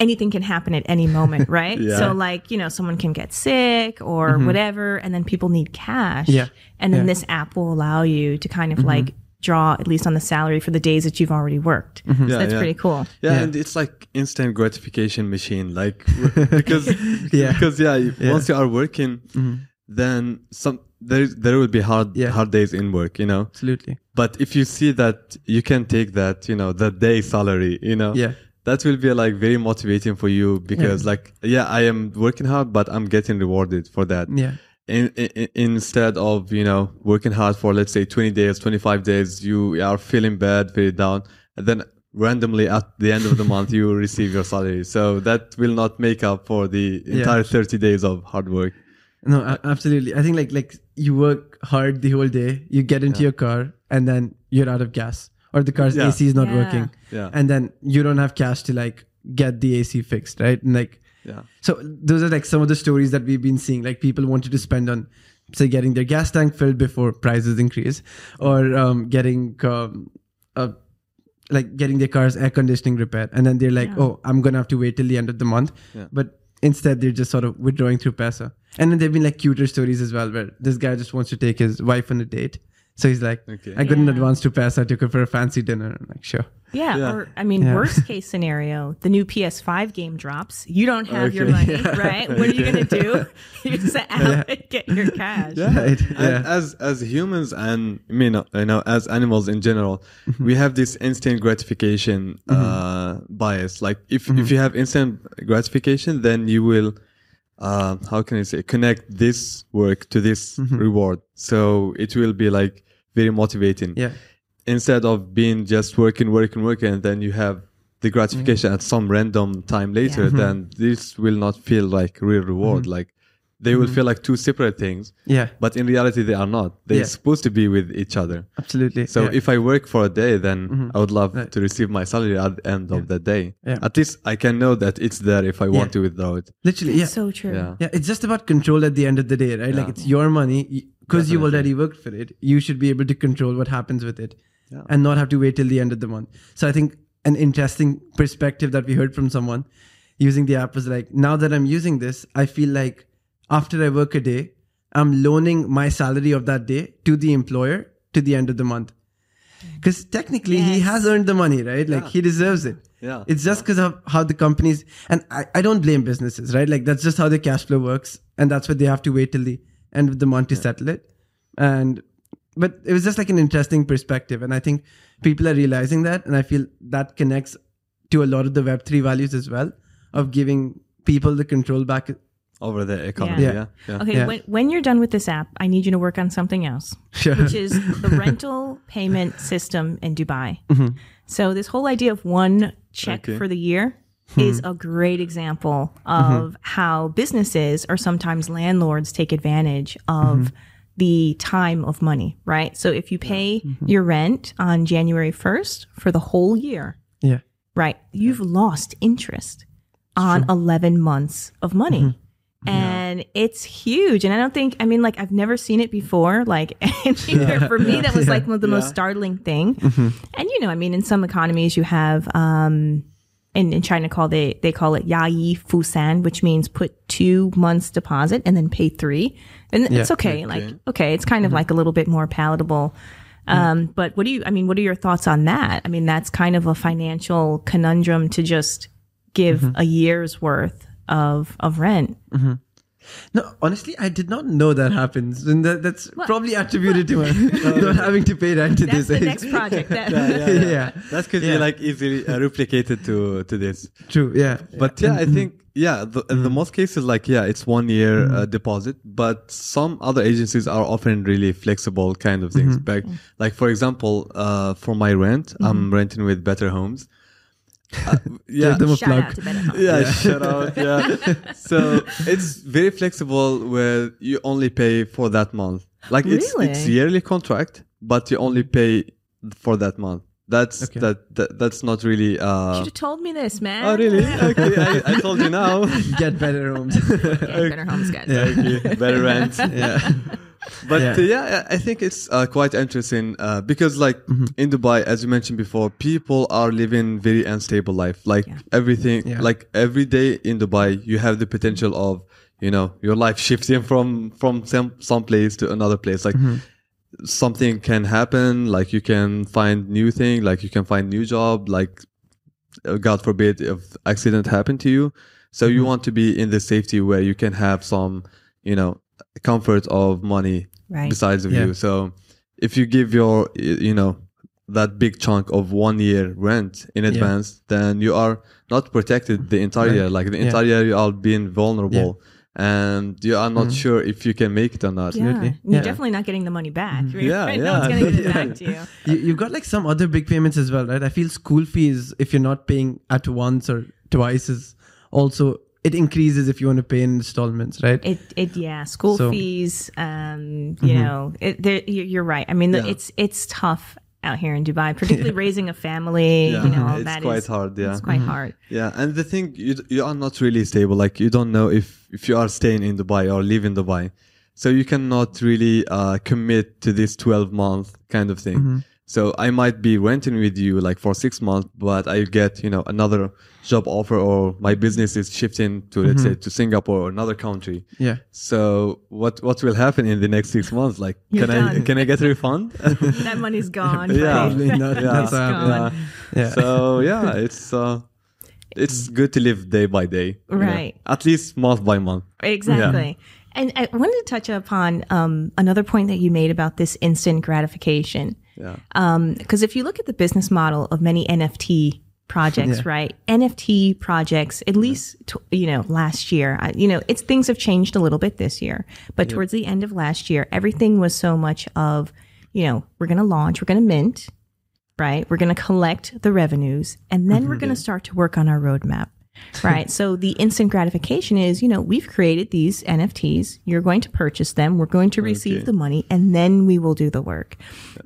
anything can happen at any moment, right? Yeah. So like, you know, someone can get sick or mm-hmm. whatever, and then people need cash. Yeah. And then Yeah. this app will allow you to kind of mm-hmm. like draw at least on the salary for the days that you've already worked. Mm-hmm. So Yeah, that's yeah. pretty cool. Yeah, Yeah. and it's like instant gratification machine. Like because Yeah. because yeah, Yeah. once you are working, then some there there will be hard Yeah. hard days in work, you know. Absolutely. But if you see that you can take that, you know, the day salary, you know, Yeah. that will be like very motivating for you because like yeah, I am working hard, but I'm getting rewarded for that. Yeah. In, in, instead of you know working hard for let's say 20 days 25 days you are feeling bad very down and then randomly at the end of the month you receive your salary so that will not make up for the Yeah. entire 30 days of hard work No, absolutely. I think like like you work hard the whole day, you get into your car, and then you're out of gas, or the car's Yeah. AC is not Yeah. working, Yeah. and then you don't have cash to like get the AC fixed, right? And like yeah so, those are like some of the stories that we've been seeing. Like people wanted to spend on, say, getting their gas tank filled before prices increase, or um, getting um, a like getting their car's air conditioning repaired, and then they're like, Yeah. "Oh, I'm gonna have to wait till the end of the month." Yeah. But instead, they're just sort of withdrawing through Paisa. And then there've been like cuter stories as well, where this guy just wants to take his wife on a date, so he's like, Okay. "I got an Yeah. advance to pass. I took her for a fancy dinner." I'm like, "Sure." Yeah, Yeah. or I mean, Yeah. worst case scenario, the new PS5 game drops. You don't have your Okay. money, right? What are you gonna do? You just out and get your cash. Right. And Yeah. as as humans and I mean you know as animals in general, mm-hmm. we have this instant gratification mm-hmm. uh, bias. Like if mm-hmm. if you have instant gratification, then you will uh, how can I say connect this work to this mm-hmm. reward. So it will be like very motivating. Yeah. Instead of being just working, working, working, and then you have the gratification at some random time later, Yeah. then mm-hmm. this will not feel like real reward. Mm-hmm. Like they will mm-hmm. feel like two separate things Yeah. but in reality they are not they're Yeah. supposed to be with each other Absolutely. so yeah. if i work for a day then mm-hmm. i would love Right. to receive my salary at the end of the day Yeah. at least i can know that it's there if i want to withdraw it literally, yeah. So true. yeah Yeah, it's just about control at the end of the day, right? Like it's your money because you've already worked for it. You should be able to control what happens with it Yeah. and not have to wait till the end of the month. So I think an interesting perspective that we heard from someone using the app was like, now that I'm using this, I feel like after I work a day, I'm loaning my salary of that day to the employer to the end of the month. because technically he has earned the money, right? Like he deserves it. Yeah. It's just because of how the companies and I, I don't blame businesses, right? Like that's just how the cash flow works, and that's what they have to wait till the end of the month to settle it. And but it was just like an interesting perspective, and I think people are realizing that, and I feel that connects to a lot of the Web three values as well of giving people the control back. Over the economy. Yeah. Yeah. yeah. Okay, Yeah. when, when you're done with this app, I need you to work on something else, which is the rental payment system in Dubai. Mm-hmm. So, this whole idea of one check Okay. for the year Hmm. is a great example Mm-hmm. of how businesses or sometimes landlords take advantage of Mm-hmm. the time of money, right? So, if you pay Mm-hmm. your rent on January 1st for the whole year, Yeah. right, you've lost interest on 11 months of money. Mm-hmm. And it's huge. And I don't think, I mean, like, I've never seen it before. Like, and either for me, that was like one of the most startling thing. Mm-hmm. And, you know, I mean, in some economies, you have, um, in, in China, call they they call it yayi fusan, which means put two months deposit and then pay three, and it's okay. Like okay, it's kind of like a little bit more palatable. Um, but what do you? I mean, what are your thoughts on that? I mean, that's kind of a financial conundrum to just give a year's worth of of rent. No, honestly, I did not know that happens, and that, that's probably attributed to my not having to pay rent to That's this the age. next project. That, yeah, That's because Yeah. you like easily uh, replicated to to this. true. Yeah, But yeah, I think yeah, the, in the most cases, like yeah, it's one year uh, deposit. But some other agencies are offering really flexible kind of things. Back, like for example, uh, for my rent, I'm renting with Better Homes. Uh, yeah, Give them a shout plug. out to Better Home. yeah, shout out. Yeah. so it's very flexible where you only pay for that month. Like it's Really? it's yearly contract, but you only pay for that month. That's Okay. that, that that's not really You uh should have told me this, man. Oh really? Okay, I, I told you now. get better homes. Yeah, Better Homes, guys. okay, better rent. yeah, But Yeah. yeah, I think it's uh, quite interesting uh, because, like in Dubai, as you mentioned before, people are living very unstable life. Like Yeah. everything, Yeah. like every day in Dubai, you have the potential of you know your life shifting from from some some place to another place. Like something can happen. Like you can find new thing. Like you can find new job. Like uh, God forbid if accident happened to you. So you want to be in the safety where you can have some, you know, comfort of money Right. besides of Yeah. you. So if you give your, you know, that big chunk of one year rent in advance, then you are not protected the entire Right. year. Like the Yeah. entire year, you are being vulnerable. And you are not Mm-hmm. sure if you can make it or not. Yeah. Absolutely. You're Yeah. definitely not getting the money back. Right? Yeah, right? yeah. No one's going to give it back to you. you, you've got like some other big payments as well, right? I feel school fees if you're not paying at once or twice is also it increases if you want to pay in installments, right? It, it, yeah, school So- fees. Um, you know, it, there, you're you're right. I mean, Yeah. it's it's tough out here in Dubai, particularly raising a family. Yeah, You know, all it's that quite is- hard. Yeah. It's quite hard. Yeah, and the thing you you are not really stable. Like you don't know if if you are staying in Dubai or live in Dubai, so you cannot really uh, commit to this twelve month kind of thing. So I might be renting with you like for six months, but I get you know another job offer or my business is shifting to let's say to Singapore or another country. Yeah. So what what will happen in the next six months? Like You're can I can I get a refund? that money's gone. Yeah. right? Probably not. That That's happened. Yeah. So yeah, it's uh, it's good to live day by day, you know. Right. At least month by month. Exactly. And I wanted to touch upon um, another point that you made about this instant gratification. Yeah. Um, because if you look at the business model of many NFT projects, Yeah. right? NFT projects, at least t- you know last year, I, you know, it's things have changed a little bit this year, but towards the end of last year, everything was so much of, you know, we're going to launch, we're going to mint, right? We're going to collect the revenues, and then mm-hmm. we're going to start to work on our roadmap. Right. so the instant gratification is, you know, we've created these NFTs. You're going to purchase them. We're going to receive Okay. the money and then we will do the work.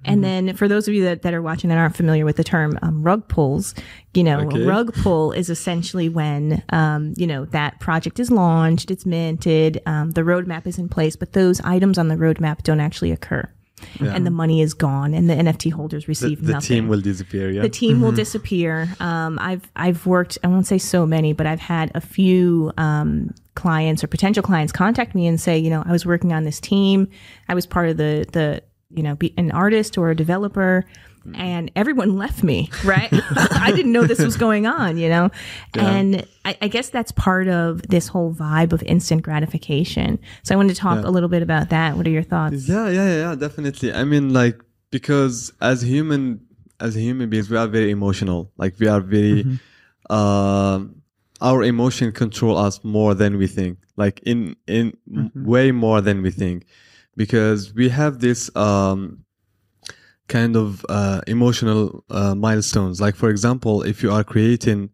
And then for those of you that, that are watching that aren't familiar with the term um, rug pulls, you know, Okay. rug pull is essentially when, um, you know, that project is launched, it's minted, um, the roadmap is in place, but those items on the roadmap don't actually occur. And the money is gone and the NFT holders receive the nothing The team will disappear. Yeah. the team will disappear. Um, I've I've worked. I won't say so many, but I've had a few um, clients or potential clients contact me and say, you know, I was working on this team. I was part of the the you know be an artist or a developer. And everyone left me, right? I didn't know this was going on, you know? And I, I guess that's part of this whole vibe of instant gratification. So I wanted to talk a little bit about that. What are your thoughts? Yeah, yeah, yeah, yeah, definitely. I mean, like because as human, as human beings, we are very emotional. Like we are very, um, our emotion control us more than we think. Like in in m- way more than we think, because we have this um kind of uh, emotional uh, milestones. Like for example, if you are creating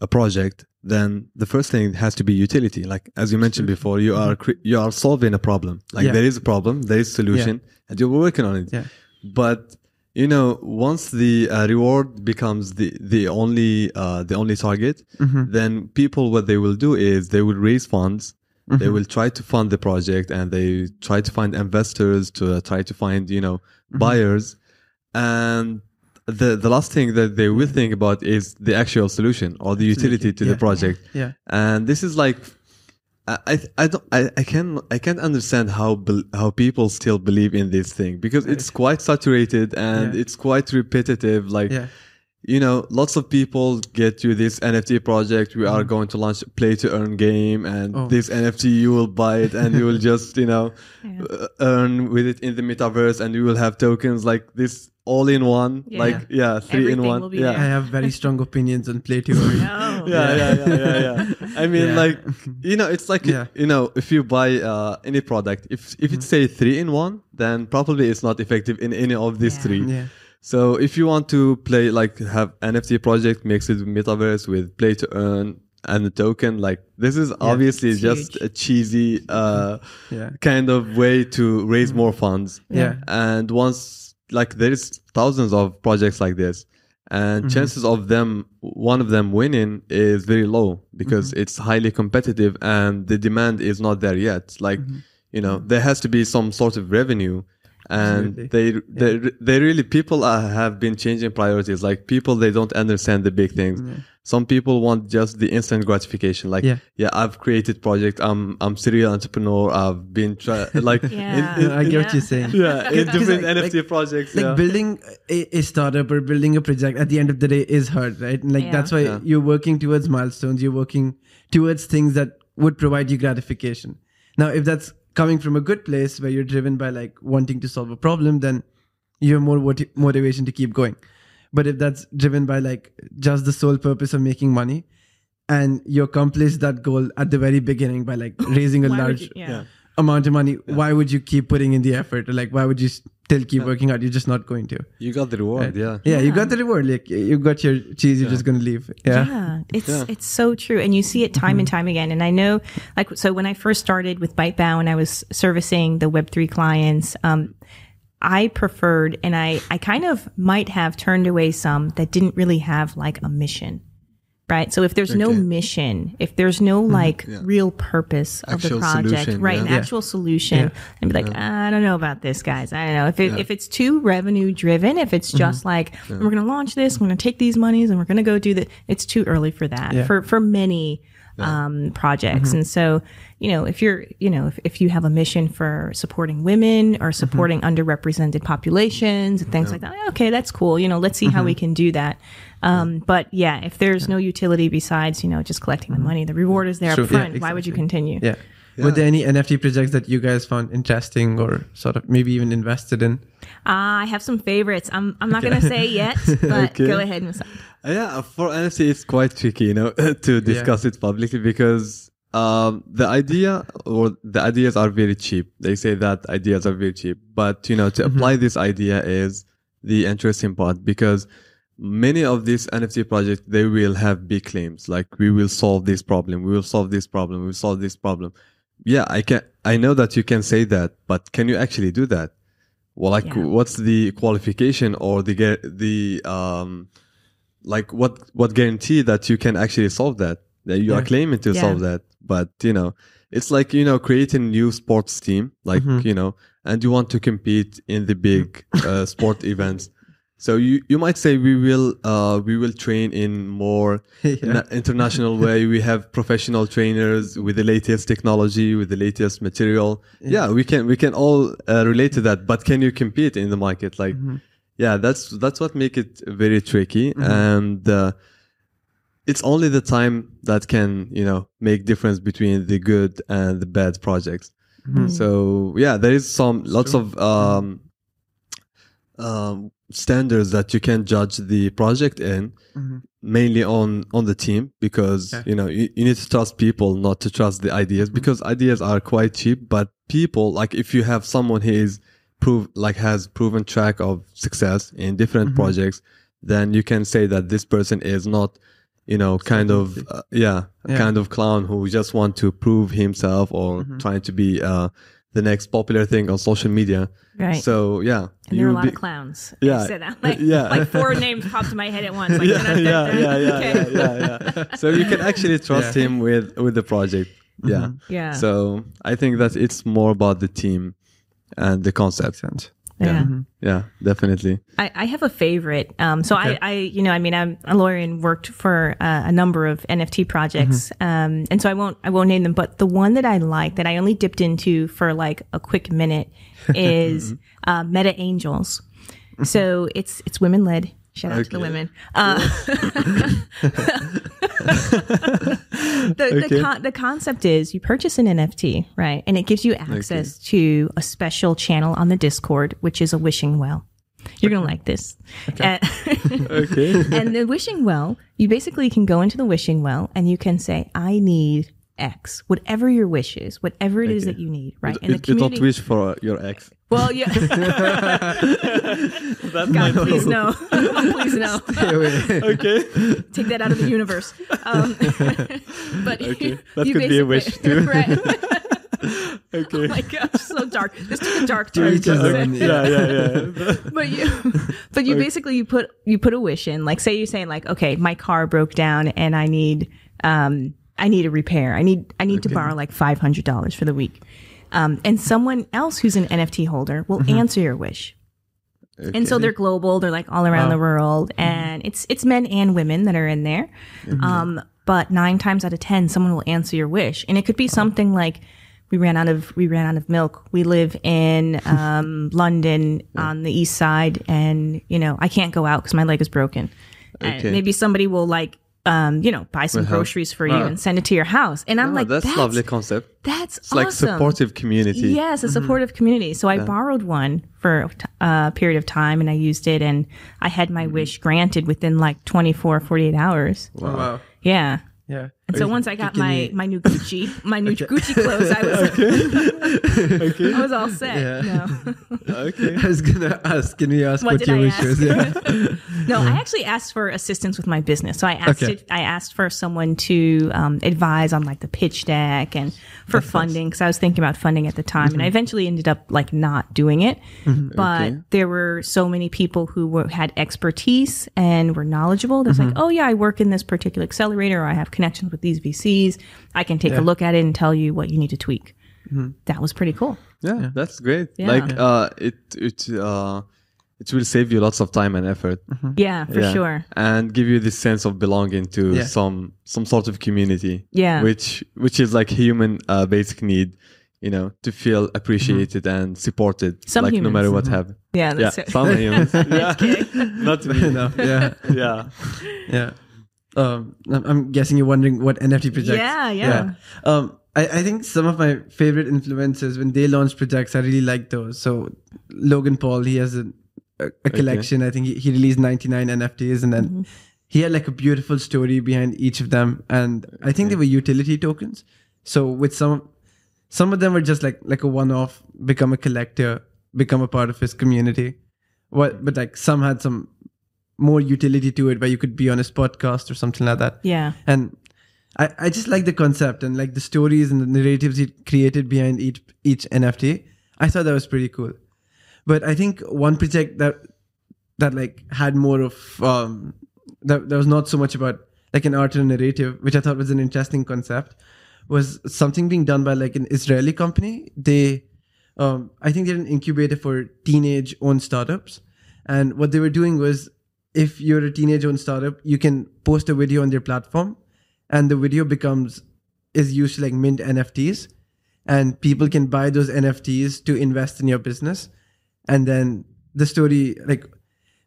a project, then the first thing has to be utility. Like as you mentioned before, you are cre- you are solving a problem. Like Yeah. there is a problem, there is a solution, and you're working on it. Yeah. But you know, once the uh, reward becomes the the only uh, the only target, then people what they will do is they will raise funds. They will try to fund the project and they try to find investors to uh, try to find you know buyers, and the the last thing that they will think about is the actual solution or the utility to Yeah. the project. Yeah. And this is like I I, don't I, I can I can't understand how how people still believe in this thing because it's quite saturated and Yeah. it's quite repetitive. Like Yeah. You know, lots of people get to this NFT project. We are going to launch play to earn game, and Oh. this NFT you will buy it, and you will just you know Yeah. uh, earn with it in the metaverse, and you will have tokens like this all in one, Yeah. like yeah, three Everything in one. will be yeah. I have very strong opinions on play to earn. Oh. yeah, yeah, yeah, yeah, yeah. I mean, Yeah. like, you know, it's like, Yeah. you know, if you buy uh, any product, if if it say three in one, then probably it's not effective in any of these Yeah. three. Yeah. So if you want to play, like, have NFT project mixed with metaverse with play to earn and the token, like, this is obviously just huge. a cheesy uh, Yeah. kind of way to raise more mm-hmm. funds. Yeah. And once, like, there is thousands of projects like this, and mm-hmm. chances of them, one of them winning is very low because mm-hmm. it's highly competitive and the demand is not there yet. Like, you know, there has to be some sort of revenue. And Absolutely. they, they, they really, people uh, have been changing priorities. Like people, they don't understand the big things. Some people want just the instant gratification. Like, Yeah. yeah, I've created project. I'm, I'm serial entrepreneur. I've been try- like, Yeah. in, in, I get what you're saying. yeah, in Because, different like- NFT like- projects. like yeah. building a, a startup or building a project at the end of the day is hard right and like Yeah. that's why Yeah. you're working towards milestones you're working towards things that would provide you gratification now if that's coming from a good place where you're driven by like wanting to solve a problem then you have more moti- motivation to keep going but if that's driven by like just the sole purpose of making money and you accomplish that goal at the very beginning by like raising a large you- yeah. Amount of money why would you keep putting in the effort like why would you still keep working hard you're just not going to you got the reward. Yeah. yeah, you got the reward. Like you got your cheese, you're just gonna leave. Yeah. Yeah, it's it's so true, and you see it time and time again. And I know, like, so when I first started with ByteBao and I was servicing the Web three clients, um, I preferred, and I I kind of might have turned away some that didn't really have like a mission, right? So if there's no mission, if there's no mm-hmm. like Yeah. real purpose of the project, solution, right, yeah. an Yeah. actual solution, and be like, I don't know about this, guys. I don't know if it, if it's too revenue driven, if it's mm-hmm. just like we're going to launch this, we're going to take these monies, and we're going to go do that. It's too early for that Yeah. for for many um, projects, and so you know if you're you know if, if you have a mission for supporting women or supporting underrepresented populations and things like that, okay, that's cool. You know, let's see how we can do that. Um, but yeah, if there's no utility besides you know just collecting the money, the reward is there Sure. up front. Yeah, Why would you continue? Yeah. Were there any NFT projects that you guys found interesting or sort of maybe even invested in? Uh, I have some favorites. I'm I'm not gonna say yet, but Okay. go ahead, Musa. Uh, Yeah, for NFT, it's quite tricky, you know, to discuss it publicly because um, the idea or the ideas are very cheap. They say that ideas are very cheap, but you know, to apply this idea is the interesting part because many of these NFT projects they will have big claims like we will solve this problem, we will solve this problem, we will solve this problem. Yeah, I can. I know that you can say that, but can you actually do that? Well, like, Yeah. what's the qualification or the gu- the um, like what what guarantee that you can actually solve that that you are claiming to Yeah. solve that but you know it's like you know creating new sports team like Mhm. you know and you want to compete in the big uh, sport events so you you might say we will uh we will train in more Yeah. na- international way. We have professional trainers with the latest technology with the latest material. Yeah, we can we can all uh, relate to that. But can you compete in the market? Like Mm-hmm. yeah that's that's what make it very tricky. And uh, it's only the time that can you know make difference between the good and the bad projects. So yeah there is some lots of um, um, standards that you can judge the project in mainly on on the team because Yeah. you know you, you need to trust people not to trust the ideas because ideas are quite cheap but people like if you have someone who is prove like has proven track of success in different projects then you can say that this person is not you know kind of uh, yeah, Yeah. kind of clown who just want to prove himself or trying to be uh the next popular thing on social media Right. so yeah and there are a you'll lot be- of clowns. Yeah. I said that. Like, Yeah. like four names popped to my head at once. Like, yeah, dun, dun, yeah, dun, yeah, dun. yeah, Okay. yeah, yeah, yeah. So you can actually trust Yeah. him with with the project. Mm-hmm. Yeah. Yeah. So I think that it's more about the team and the concept. Sense. Yeah. Yeah, definitely. I, I have a favorite. Um, so I, I, you know, I mean, I'm a lawyer and worked for uh, a number of NFT projects. Um, and so I won't, I won't name them, but the one that I like that I only dipped into for like a quick minute is uh, Meta Angels. So it's it's women led. Shout out to the women. Uh, the, the, con- the concept is you purchase an NFT, right? And it gives you access to a special channel on the Discord, which is a wishing well. You're going to like this. Uh, Okay. and the wishing well, you basically can go into the wishing well and you can say, I need X, whatever your wish is, whatever it is Okay. that you need, right? You, you don't wish for your ex. Well, yeah. That's God, please no. please no. Okay. Take that out of the universe. Um, but Okay. you- That you could be a wish, basically- too. right. Okay. Oh my gosh, so dark. This took a dark turn. each his own, yeah, yeah, yeah. but you but you basically you put you put a wish in like say you're saying like okay my car broke down and i need um i need a repair. I need i need to borrow like $500 for the week. Um, and someone else who's an nft holder will answer your wish. And so they're global. They're like all around the world. And it's it's men and women that are in there. Um, but nine times out of ten someone will answer your wish. And it could be something like we ran out of we ran out of milk. We live in um, london on the east side. And you know i can't go out because my leg is broken. And Okay. maybe somebody will like um, you know buy some help. groceries for you and send it to your house and i'm Oh, like that's, that's lovely concept. that's It's like supportive community. Yes, a supportive community. So I borrowed one for uh, a period of time and I used it and I had my wish granted within like 24, 48 hours. Oh, wow. Yeah. Yeah. And so once I got my, you- my new Gucci, my new Gucci clothes, I was, like I was all set. Yeah. No. Okay. I was gonna ask. Can we ask What what, did your wish ask? was? Yeah. No, I actually asked for assistance with my business. So I asked Okay. it, I asked for someone to um, advise on like the pitch deck and for funding because I was thinking about funding at the time, Mm-hmm. and I eventually ended up like not doing it. But Okay. there were so many people who were, had expertise and were knowledgeable. There's Mm-hmm. like, oh yeah, I work in this particular accelerator, or I have connections with these VCs. I can take a look at it and tell you what you need to tweak. Mm-hmm. That was pretty cool. Yeah, that's great. Yeah. Like uh it it uh it will save you lots of time and effort. Yeah, for Yeah. sure. And give you this sense of belonging to Yeah. some some sort of community. Yeah. Which which is like human uh basic need, you know, to feel appreciated and supported. Some like no matter what happens. Yeah, Yeah, that's it. some humans. yeah. Not me. Enough. Yeah. Yeah. Yeah. Um, I'm I'm guessing you're wondering what NFT projects. Yeah, yeah. Um, I, I think some of my favorite influencers when they launch projects, I really like those. So Logan Paul, he has a, a, a collection. I think he, he released 99 NFTs, and then Mm-hmm. he had like a beautiful story behind each of them. And I think they were utility tokens. So with some, some of them were just like like a one-off, become a collector, become a part of his community. What, but like some had some more utility to it, where you could be on his podcast or something like that Yeah. and I, I just like the concept and like the stories and the narratives he created behind each each NFT. I thought that was pretty cool. But I think one project that that like had more of um that, that was not so much about like an art and narrative, which I thought was an interesting concept, was something being done by like an Israeli company. They um I think they're an incubator for teenage owned startups. And what they were doing was if you're a teenage owned startup, you can post a video on their platform and the video becomes is used to like mint NFTs and people can buy those NFTs to invest in your business and then the story like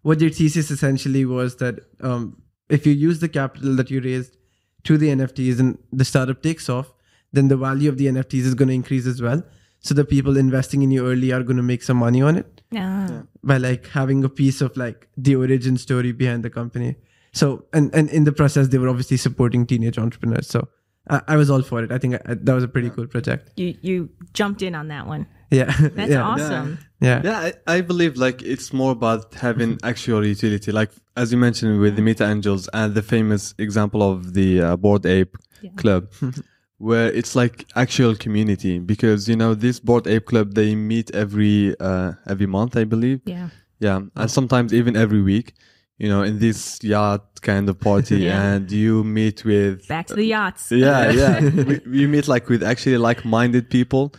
what their thesis essentially was that um, if you use the capital that you raised to the NFTs and the startup takes off, then the value of the NFTs is going to increase as well. So the people investing in you early are going to make some money on it Ah. by like having a piece of like the origin story behind the company. So and and in the process, they were obviously supporting teenage entrepreneurs. So I, I was all for it. I think I, that was a pretty cool project. You you jumped in on that one. Yeah, That's yeah. awesome. Yeah, Yeah, I, I believe like it's more about having actual utility. Like as you mentioned with the Meta Angels and the famous example of the uh, Bored Ape Club, where it's like actual community because you know this Bored Ape Club they meet every uh, every month, I believe. Yeah. Yeah, and sometimes even every week. You know, in this yacht kind of party, Yeah. and you meet with Back to the yachts. yeah yeah we, we meet like with actually like-minded people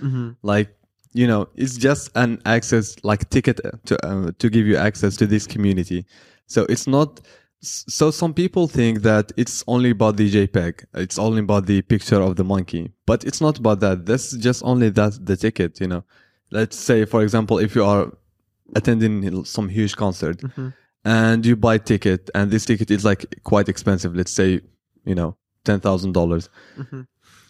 like you know it's just an access like ticket to uh, to give you access to this community so it's not so some people think that it's only about the jpeg it's only about the picture of the monkey. But it's not about that. That's just only that the ticket you know. Let's say for example if you are attending some huge concert mm-hmm. and you buy ticket and this ticket is like quite expensive let's say you know ten thousand dollars. Mm-hmm.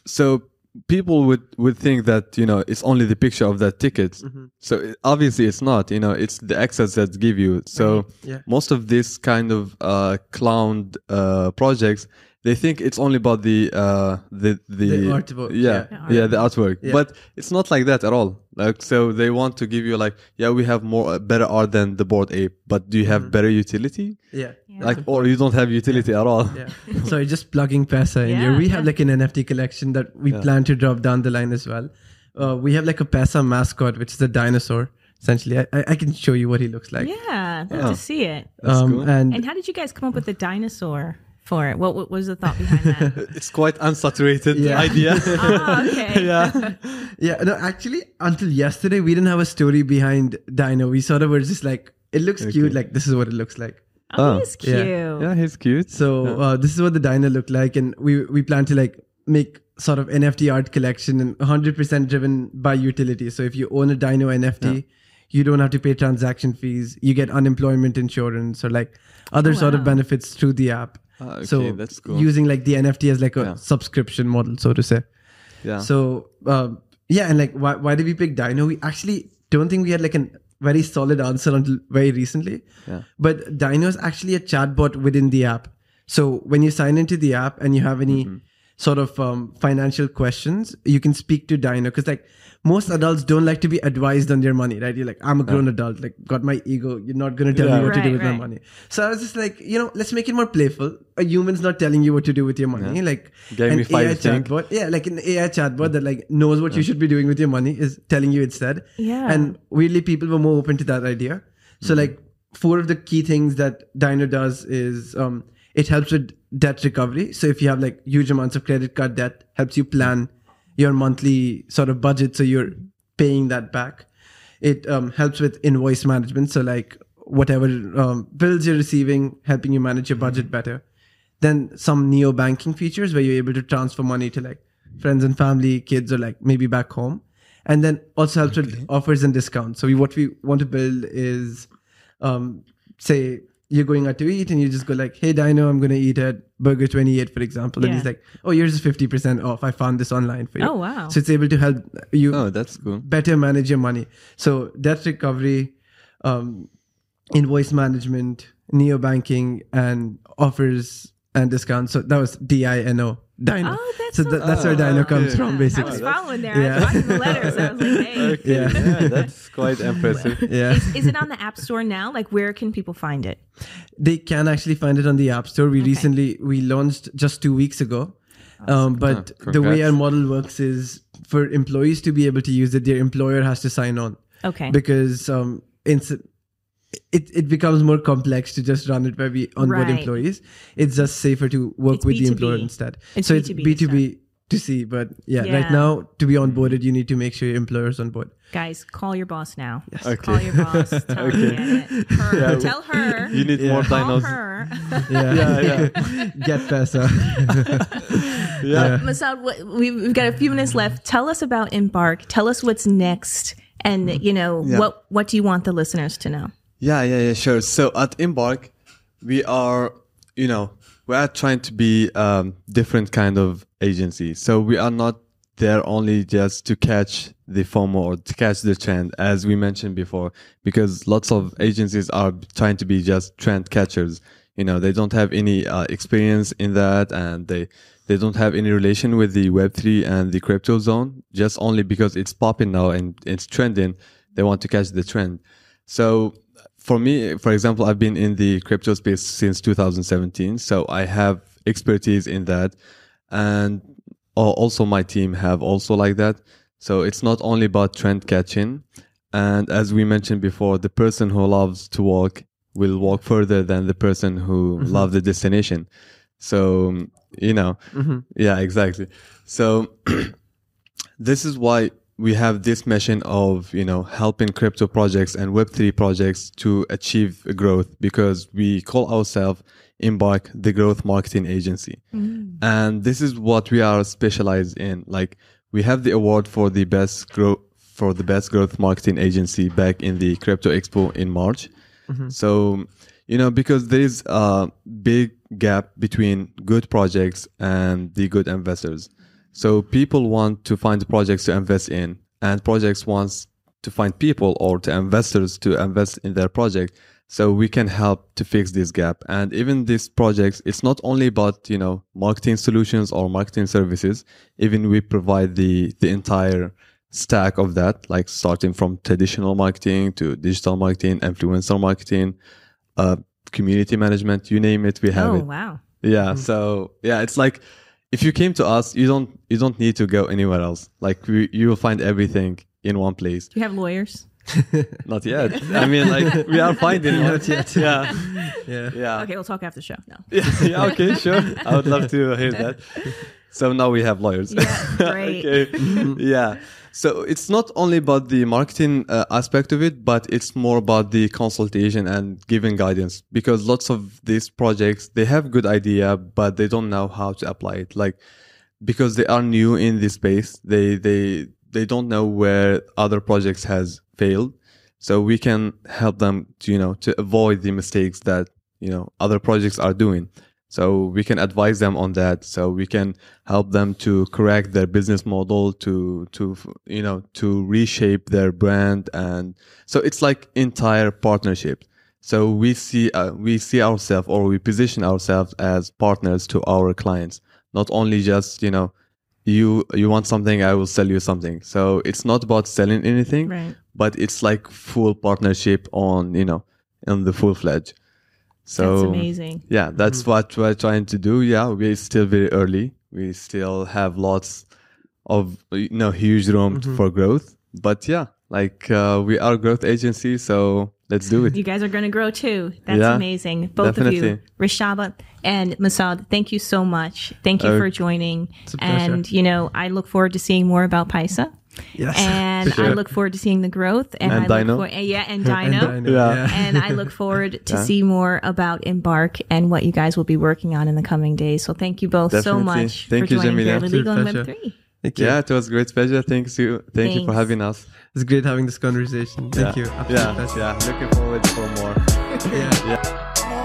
So people would would think that you know it's only the picture of that ticket. So it- obviously it's not you know it's the access that give you. So Yeah. most of this kind of uh clown uh projects they think it's only about the uh the the, The artwork, yeah yeah. yeah, the artwork Yeah. but it's not like that at all like so they want to give you like yeah we have more uh, better art than the Bored Ape but do you have better utility yeah. like or you don't have utility at all Yeah. Sorry, just plugging Paisa in here. We have like an NFT collection that we plan to drop down the line as well. Uh, we have like a Paisa mascot, which is a dinosaur. Essentially, I, I I can show you what he looks like. Yeah, I'd love to see it. That's um, cool. And And how did you guys come up with the dinosaur for it? What, what was the thought behind that? it's quite unsaturated Yeah. idea ah, okay. yeah yeah, no, actually, until yesterday, we didn't have a story behind Dino. We sort of were just like, it looks cute. Like this is what it looks like. Oh, Oh, it's cute. yeah. yeah he's cute So uh, this is what the dino looked like, and we we plan to like make sort of NFT art collection and 100% driven by utility. So if you own a dino NFT, you don't have to pay transaction fees. You get unemployment insurance or like other sort of benefits through the app. Ah, okay, so that's cool. using like the NFT as like a Yeah. subscription model, so to say. yeah So um, yeah, and like why why did we pick Dino? We actually don't think we had like a very solid answer until very recently. Yeah. But Dino is actually a chatbot within the app. So when you sign into the app and you have any Mm-hmm. Sort of um, financial questions, you can speak to Dino because like most adults don't like to be advised on their money, right? You're like, I'm a grown adult, like got my ego. You're not gonna tell Yeah. me what to do Right, with my money. So I was just like, you know, let's make it more playful. A human's not telling you what to do with your money. Like an Gamify AI the chatbot, yeah, like an AI chatbot that like knows what you should be doing with your money is telling you instead. Yeah. And weirdly, people were more open to that idea. So like four of the key things that Dino does is um, it helps with debt recovery. So if you have like huge amounts of credit card debt, helps you plan your monthly sort of budget so you're paying that back. It um, helps with invoice management. So like whatever um, bills you're receiving, helping you manage your budget better. Then some neo banking features where you're able to transfer money to like friends and family, kids, or like maybe back home. And then also helps with offers and discounts. So we, what we want to build is, um, say you're going out to eat and you just go like, "Hey Dino, I'm going to eat at Burger 28, for example," and Yeah. he's like, "Oh, yours is 50% off. I found this online for you." Oh, wow. So it's able to help you oh that's cool better manage your money. So debt recovery, um, invoice management, neo banking, and offers and discounts. So that was D I N O. Dino. Oh, that's so so that, that's where Dino comes okay. from, I basically. was following there. I yeah. was watching the letters. I was like, hey. okay Yeah. yeah. that's quite impressive Yeah. Is, is it on the App Store now? Like, where can people find it? they can actually find it on the app store we recently we launched just two weeks ago um, but Ah, the way our model works is for employees to be able to use it their employer has to sign on Okay. because um, ins- it, it becomes more complex to just run it where we onboard Right. employees it's just safer to work It's with the B2B. employer instead It's so it's B2B b2b to see but yeah, Yeah. right now to be mm-hmm. onboarded you need to make sure your employer's on board Guys, call your boss now. Okay. Call your boss. Tell her, Okay. Her, Yeah. Tell her. you need Yeah. more call dinos her. yeah yeah yeah get Paisa yeah Messaoud, what- we- we've got a few minutes left. Tell us about Embark. Tell us what's next, and mm-hmm. you know Yeah. what what do you want the listeners to know? Yeah, yeah, yeah, sure. So at Embark, we are, you know, we are trying to be um, different kind of agency. So we are not there only just to catch the FOMO or to catch the trend, as we mentioned before, because lots of agencies are trying to be just trend catchers. You know, they don't have any uh, experience in that and they, they don't have any relation with the Web3 and the crypto zone, just only because it's popping now and it's trending. They want to catch the trend. So for me, for example, I've been in the crypto space since 2017. So I have expertise in that. And also my team have also like that. So it's not only about trend catching. And as we mentioned before, the person who loves to walk will walk further than the person who mm-hmm. loves the destination. So, you know, mm-hmm. yeah, exactly. So this is why we have this mission of you know helping crypto projects and web3 projects to achieve growth because we call ourselves embark the growth marketing agency mm. and this is what we are specialized in like we have the award for the best growth for the best growth marketing agency back in the crypto expo in march mm-hmm. so you know because there is a big gap between good projects and the good investors so people want to find projects to invest in, and projects wants to find people or to investors to invest in their project. So we can help to fix this gap. And even these projects, it's not only about, you know, marketing solutions or marketing services. Even we provide the, the entire stack of that, like starting from traditional marketing to digital marketing, influencer marketing, uh, community management, you name it, we have oh, it. wow. Yeah. Mm-hmm. So yeah, it's like, if you came to us, you don't you don't need to go anywhere else. Like we, you will find everything in one place. Do you have lawyers? Not yet. I mean, like we are finding Not yet. Yeah. yeah. Yeah. Okay, we'll talk after the show. No. Yeah. yeah. Okay. Sure. I would love to hear that. So now we have lawyers. Yeah. Great. okay. yeah. So it's not only about the marketing uh, aspect of it, but it's more about the consultation and giving guidance because lots of these projects, they have good idea, but they don't know how to apply it. Like, because they are new in this space, they, they, they don't know where other projects has failed. So we can help them to, you know, to avoid the mistakes that, you know, other projects are doing. So we can advise them on that. So we can help them to correct their business model, to, to, you know, to reshape their brand. And so it's like entire partnership. So we see, uh, we see ourselves or we position ourselves as partners to our clients, not only just, you know, you, you want something, I will sell you something. So it's not about selling anything, right. but it's like full partnership on, you know, on the full fledged. So that's amazing. Yeah, that's mm-hmm. what we're trying to do. Yeah, we're still very early. We still have lots of you know huge room mm-hmm. for growth. But yeah, like uh, we are a growth agency, so let's do it. You guys are going to grow too. That's yeah, amazing. Both definitely. of you, Rishabh and Messaoud, thank you so much. Thank you uh, for joining. And you know, I look forward to seeing more about Paisa. Yes, and sure. I look forward to seeing the growth. And, and I Dino. look for, yeah, and Dino. and, Dino. Yeah. and I look forward to yeah. see more about Embark and what you guys will be working on in the coming days. So thank you both Definitely. so much thank for you, joining Jamilia. Legal and Web three. Yeah, it was a great pleasure. Thanks you. Thank Thanks. you for having us. It's great having this conversation. Thank yeah. you. Absolute yeah, yeah. Looking forward for more. yeah. yeah.